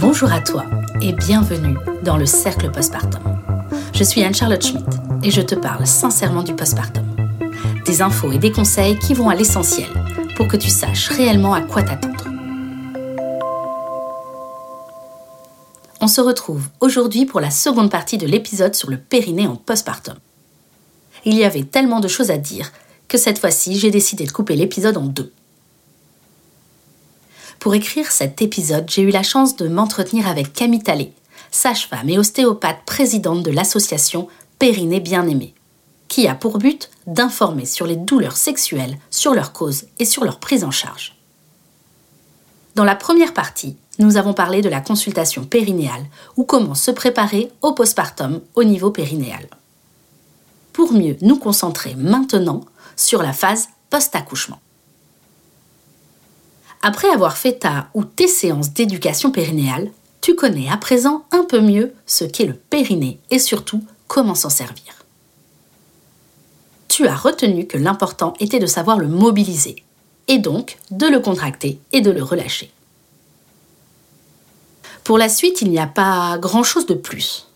Bonjour à toi et bienvenue dans le Cercle Postpartum. Je suis Anne-Charlotte Schmidt et je te parle sincèrement du postpartum. Des infos et des conseils qui vont à l'essentiel pour que tu saches réellement à quoi t'attendre. On se retrouve aujourd'hui pour la seconde partie de l'épisode sur le périnée en postpartum. Il y avait tellement de choses à dire que cette fois-ci j'ai décidé de couper l'épisode en deux. Pour écrire cet épisode, j'ai eu la chance de m'entretenir avec Camille Tallet, sage-femme et ostéopathe présidente de l'association Périnée Bien-Aimé, qui a pour but d'informer sur les douleurs sexuelles, sur leurs causes et sur leur prise en charge. Dans la première partie, nous avons parlé de la consultation périnéale ou comment se préparer au postpartum au niveau périnéal. Pour mieux nous concentrer maintenant sur la phase post-accouchement. Après avoir fait ta ou tes séances d'éducation périnéale, tu connais à présent un peu mieux ce qu'est le périnée et surtout comment s'en servir. Tu as retenu que l'important était de savoir le mobiliser et donc de le contracter et de le relâcher. Pour la suite, il n'y a pas grand-chose de plus.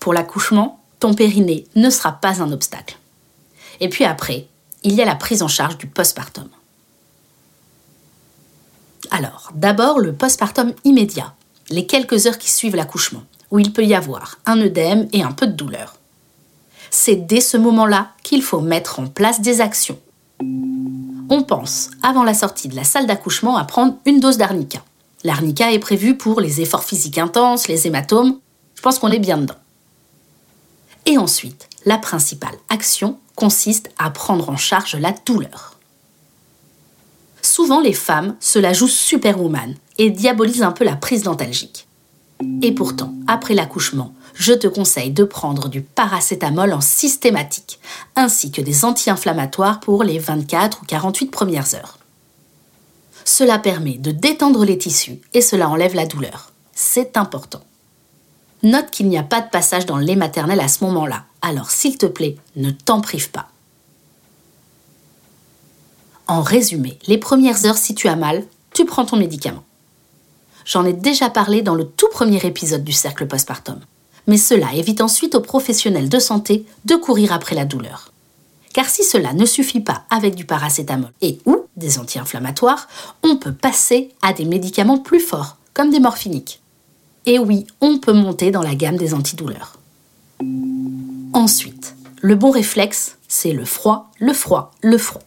Pour l'accouchement, ton périnée ne sera pas un obstacle. Et puis après, il y a la prise en charge du postpartum. Alors, d'abord le postpartum immédiat, les quelques heures qui suivent l'accouchement, où il peut y avoir un œdème et un peu de douleur. C'est dès ce moment-là qu'il faut mettre en place des actions. On pense, avant la sortie de la salle d'accouchement, à prendre une dose d'arnica. L'arnica est prévue pour les efforts physiques intenses, les hématomes. Je pense qu'on est bien dedans. Et ensuite, la principale action consiste à prendre en charge la douleur souvent les femmes se la jouent superwoman et diabolisent un peu la prise dentalgique. Et pourtant, après l'accouchement, je te conseille de prendre du paracétamol en systématique, ainsi que des anti-inflammatoires pour les 24 ou 48 premières heures. Cela permet de détendre les tissus et cela enlève la douleur. C'est important. Note qu'il n'y a pas de passage dans le lait maternel à ce moment-là, alors s'il te plaît, ne t'en prive pas. En résumé, les premières heures, si tu as mal, tu prends ton médicament. J'en ai déjà parlé dans le tout premier épisode du cercle postpartum. Mais cela évite ensuite aux professionnels de santé de courir après la douleur. Car si cela ne suffit pas avec du paracétamol et ou des anti-inflammatoires, on peut passer à des médicaments plus forts, comme des morphiniques. Et oui, on peut monter dans la gamme des antidouleurs. Ensuite, le bon réflexe, c'est le froid, le froid, le froid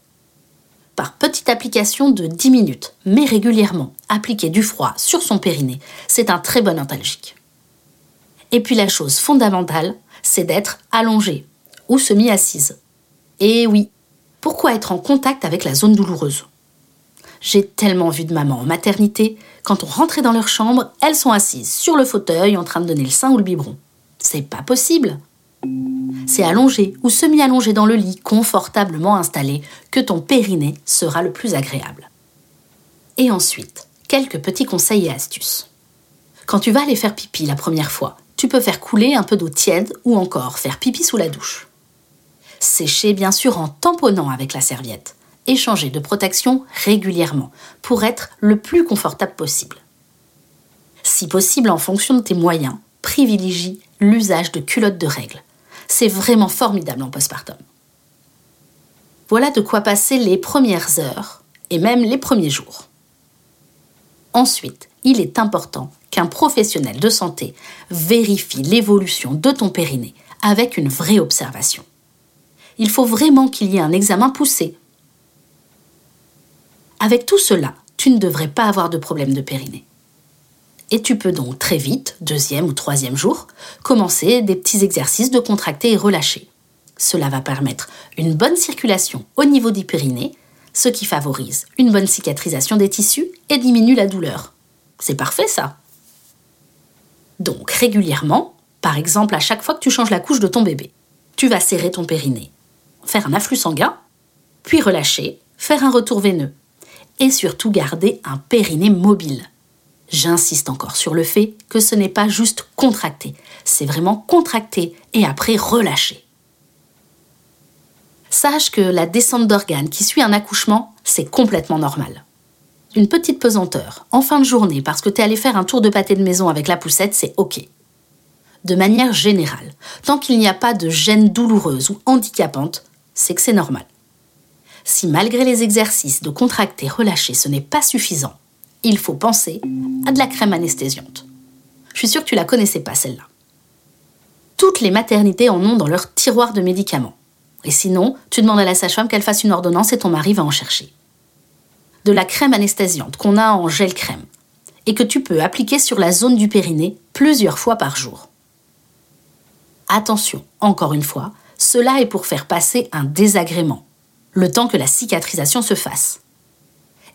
par petite application de 10 minutes, mais régulièrement, appliquer du froid sur son périnée, c'est un très bon antalgique. Et puis la chose fondamentale, c'est d'être allongée ou semi-assise. Et oui, pourquoi être en contact avec la zone douloureuse? J'ai tellement vu de mamans en maternité, quand on rentrait dans leur chambre, elles sont assises sur le fauteuil en train de donner le sein ou le biberon. C'est pas possible c'est allongé ou semi-allongé dans le lit, confortablement installé, que ton périnée sera le plus agréable. Et ensuite, quelques petits conseils et astuces. Quand tu vas aller faire pipi la première fois, tu peux faire couler un peu d'eau tiède ou encore faire pipi sous la douche. Sécher bien sûr en tamponnant avec la serviette et changer de protection régulièrement pour être le plus confortable possible. Si possible en fonction de tes moyens, privilégie l'usage de culottes de règles c'est vraiment formidable en postpartum. Voilà de quoi passer les premières heures et même les premiers jours. Ensuite, il est important qu'un professionnel de santé vérifie l'évolution de ton périnée avec une vraie observation. Il faut vraiment qu'il y ait un examen poussé. Avec tout cela, tu ne devrais pas avoir de problème de périnée. Et tu peux donc très vite, deuxième ou troisième jour, commencer des petits exercices de contracter et relâcher. Cela va permettre une bonne circulation au niveau du périnée, ce qui favorise une bonne cicatrisation des tissus et diminue la douleur. C'est parfait ça. Donc régulièrement, par exemple à chaque fois que tu changes la couche de ton bébé, tu vas serrer ton périnée, faire un afflux sanguin, puis relâcher, faire un retour veineux, et surtout garder un périnée mobile. J'insiste encore sur le fait que ce n'est pas juste contracter, c'est vraiment contracter et après relâcher. Sache que la descente d'organes qui suit un accouchement, c'est complètement normal. une petite pesanteur en fin de journée parce que tu es allé faire un tour de pâté de maison avec la poussette, c'est OK. De manière générale, tant qu'il n'y a pas de gêne douloureuse ou handicapante, c'est que c'est normal. Si malgré les exercices de contracter relâcher, ce n'est pas suffisant, il faut penser à de la crème anesthésiante. Je suis sûre que tu la connaissais pas celle-là. Toutes les maternités en ont dans leur tiroir de médicaments. Et sinon, tu demandes à la sage-femme qu'elle fasse une ordonnance et ton mari va en chercher. De la crème anesthésiante qu'on a en gel crème et que tu peux appliquer sur la zone du périnée plusieurs fois par jour. Attention, encore une fois, cela est pour faire passer un désagrément, le temps que la cicatrisation se fasse.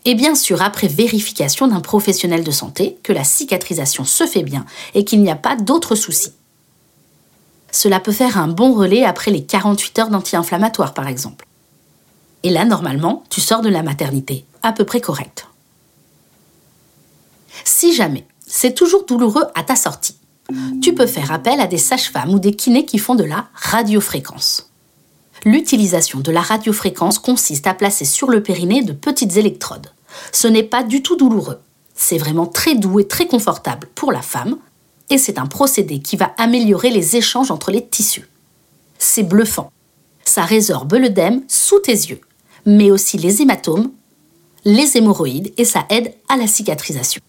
Et bien sûr, après vérification d'un professionnel de santé, que la cicatrisation se fait bien et qu'il n'y a pas d'autres soucis. Cela peut faire un bon relais après les 48 heures d'anti-inflammatoire, par exemple. Et là, normalement, tu sors de la maternité, à peu près correct. Si jamais c'est toujours douloureux à ta sortie, tu peux faire appel à des sages-femmes ou des kinés qui font de la radiofréquence. L'utilisation de la radiofréquence consiste à placer sur le périnée de petites électrodes. Ce n'est pas du tout douloureux. C'est vraiment très doux et très confortable pour la femme, et c'est un procédé qui va améliorer les échanges entre les tissus. C'est bluffant. Ça résorbe l'œdème sous tes yeux, mais aussi les hématomes, les hémorroïdes, et ça aide à la cicatrisation.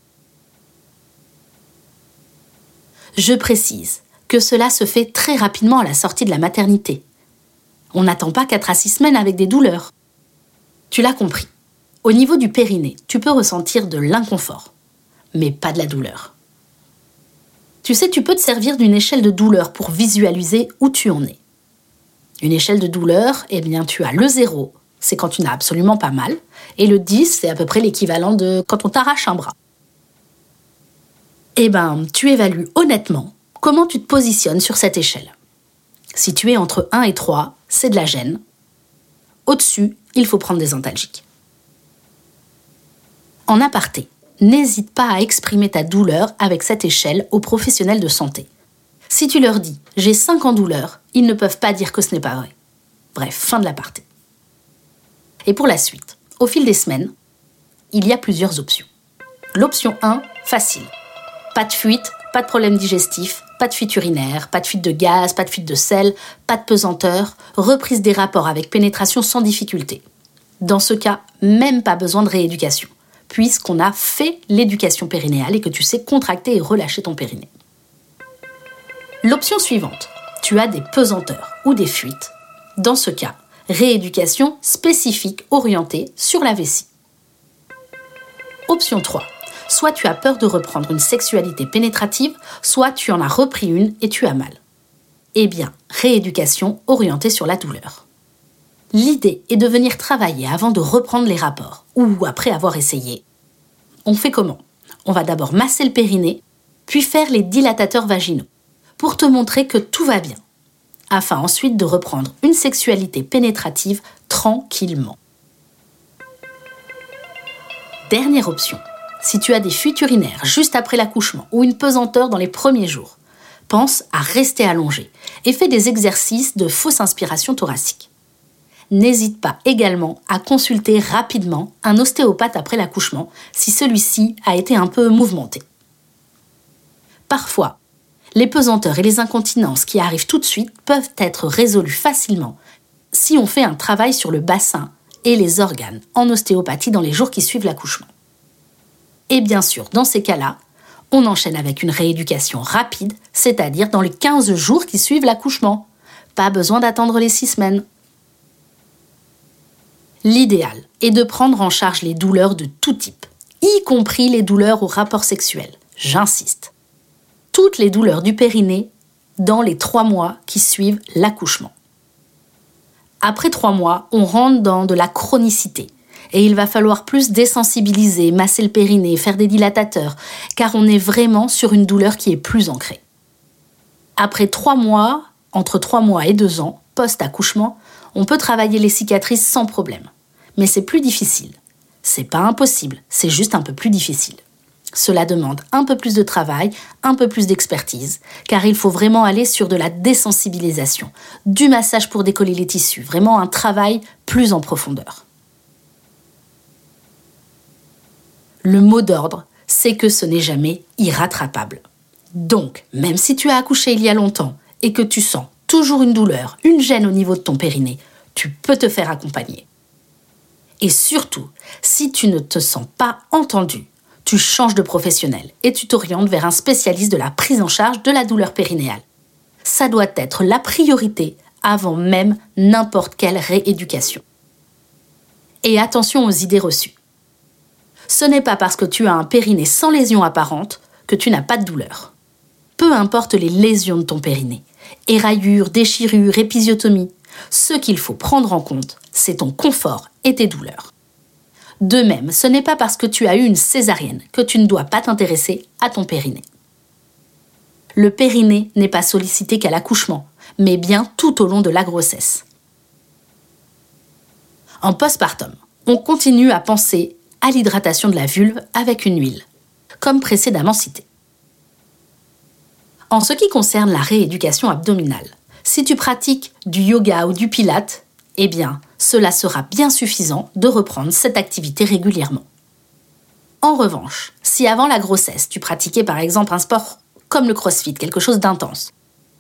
Je précise que cela se fait très rapidement à la sortie de la maternité. On n'attend pas 4 à 6 semaines avec des douleurs. Tu l'as compris. Au niveau du périnée, tu peux ressentir de l'inconfort, mais pas de la douleur. Tu sais, tu peux te servir d'une échelle de douleur pour visualiser où tu en es. Une échelle de douleur, eh bien, tu as le 0, c'est quand tu n'as absolument pas mal, et le 10, c'est à peu près l'équivalent de quand on t'arrache un bras eh ben, tu évalues honnêtement comment tu te positionnes sur cette échelle. Si tu es entre 1 et 3, c'est de la gêne. Au-dessus, il faut prendre des antalgiques. En aparté, n'hésite pas à exprimer ta douleur avec cette échelle aux professionnels de santé. Si tu leur dis j'ai 5 en douleur, ils ne peuvent pas dire que ce n'est pas vrai. Bref, fin de l'aparté. Et pour la suite, au fil des semaines, il y a plusieurs options. L'option 1, facile. Pas de fuite, pas de problème digestif, pas de fuite urinaire, pas de fuite de gaz, pas de fuite de sel, pas de pesanteur, reprise des rapports avec pénétration sans difficulté. Dans ce cas, même pas besoin de rééducation, puisqu'on a fait l'éducation périnéale et que tu sais contracter et relâcher ton périnée. L'option suivante, tu as des pesanteurs ou des fuites. Dans ce cas, rééducation spécifique orientée sur la vessie. Option 3, soit tu as peur de reprendre une sexualité pénétrative, soit tu en as repris une et tu as mal. Eh bien, rééducation orientée sur la douleur. L'idée est de venir travailler avant de reprendre les rapports, ou après avoir essayé. On fait comment? On va d'abord masser le périnée, puis faire les dilatateurs vaginaux, pour te montrer que tout va bien, afin ensuite de reprendre une sexualité pénétrative tranquillement. Dernière option, si tu as des fuites urinaires juste après l'accouchement ou une pesanteur dans les premiers jours, pense à rester allongé et fais des exercices de fausse inspiration thoracique. N'hésite pas également à consulter rapidement un ostéopathe après l'accouchement si celui-ci a été un peu mouvementé. Parfois, les pesanteurs et les incontinences qui arrivent tout de suite peuvent être résolues facilement si on fait un travail sur le bassin et les organes en ostéopathie dans les jours qui suivent l'accouchement. Et bien sûr, dans ces cas-là, on enchaîne avec une rééducation rapide, c'est-à-dire dans les 15 jours qui suivent l'accouchement. Pas besoin d'attendre les 6 semaines. L'idéal est de prendre en charge les douleurs de tout type, y compris les douleurs au rapport sexuel. J'insiste. Toutes les douleurs du périnée dans les 3 mois qui suivent l'accouchement. Après 3 mois, on rentre dans de la chronicité, et il va falloir plus désensibiliser, masser le périnée, faire des dilatateurs, car on est vraiment sur une douleur qui est plus ancrée. Après trois mois, entre trois mois et deux ans, post-accouchement, on peut travailler les cicatrices sans problème. Mais c'est plus difficile. C'est pas impossible, c'est juste un peu plus difficile. Cela demande un peu plus de travail, un peu plus d'expertise, car il faut vraiment aller sur de la désensibilisation, du massage pour décoller les tissus, vraiment un travail plus en profondeur. Le mot d'ordre, c'est que ce n'est jamais irrattrapable. Donc, même si tu as accouché il y a longtemps et que tu sens toujours une douleur, une gêne au niveau de ton périnée, tu peux te faire accompagner. Et surtout, si tu ne te sens pas entendu, tu changes de professionnel et tu t'orientes vers un spécialiste de la prise en charge de la douleur périnéale. Ça doit être la priorité avant même n'importe quelle rééducation. Et attention aux idées reçues. Ce n'est pas parce que tu as un périnée sans lésion apparente que tu n'as pas de douleur. Peu importe les lésions de ton périnée, éraillures, déchirures, épisiotomie, ce qu'il faut prendre en compte, c'est ton confort et tes douleurs. De même, ce n'est pas parce que tu as eu une césarienne que tu ne dois pas t'intéresser à ton périnée. Le périnée n'est pas sollicité qu'à l'accouchement, mais bien tout au long de la grossesse. En postpartum, on continue à penser à l'hydratation de la vulve avec une huile, comme précédemment cité. En ce qui concerne la rééducation abdominale, si tu pratiques du yoga ou du pilate, eh bien, cela sera bien suffisant de reprendre cette activité régulièrement. En revanche, si avant la grossesse, tu pratiquais par exemple un sport comme le crossfit, quelque chose d'intense,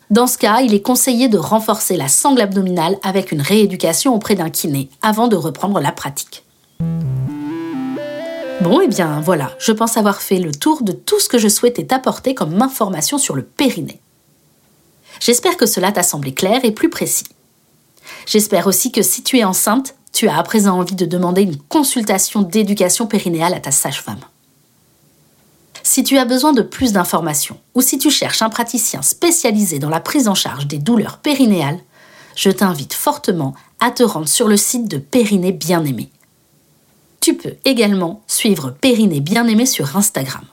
dans ce cas, il est conseillé de renforcer la sangle abdominale avec une rééducation auprès d'un kiné avant de reprendre la pratique. Bon, et eh bien voilà, je pense avoir fait le tour de tout ce que je souhaitais t'apporter comme information sur le périnée. J'espère que cela t'a semblé clair et plus précis. J'espère aussi que si tu es enceinte, tu as à présent envie de demander une consultation d'éducation périnéale à ta sage-femme. Si tu as besoin de plus d'informations ou si tu cherches un praticien spécialisé dans la prise en charge des douleurs périnéales, je t'invite fortement à te rendre sur le site de Périnée Bien-Aimé. Tu peux également suivre Périnée Bien-Aimé sur Instagram.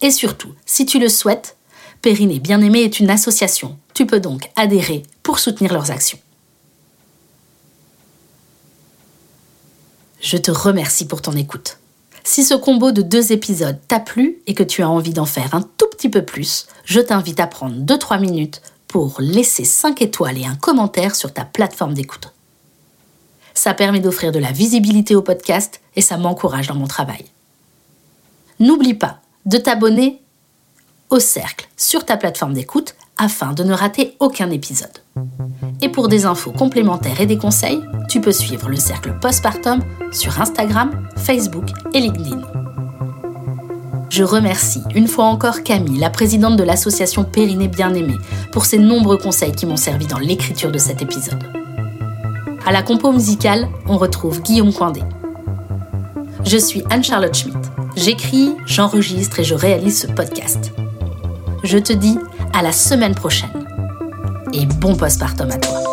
Et surtout, si tu le souhaites, Périnée Bien-Aimé est une association. Tu peux donc adhérer pour soutenir leurs actions. Je te remercie pour ton écoute. Si ce combo de deux épisodes t'a plu et que tu as envie d'en faire un tout petit peu plus, je t'invite à prendre 2-3 minutes pour laisser 5 étoiles et un commentaire sur ta plateforme d'écoute. Ça permet d'offrir de la visibilité au podcast et ça m'encourage dans mon travail. N'oublie pas de t'abonner au cercle sur ta plateforme d'écoute afin de ne rater aucun épisode. Et pour des infos complémentaires et des conseils, tu peux suivre le cercle postpartum sur Instagram, Facebook et LinkedIn. Je remercie une fois encore Camille, la présidente de l'association Périnée Bien-Aimée, pour ses nombreux conseils qui m'ont servi dans l'écriture de cet épisode. À la compo musicale, on retrouve Guillaume Coindé. Je suis Anne-Charlotte Schmidt. J'écris, j'enregistre et je réalise ce podcast. Je te dis à la semaine prochaine. Et bon postpartum à toi.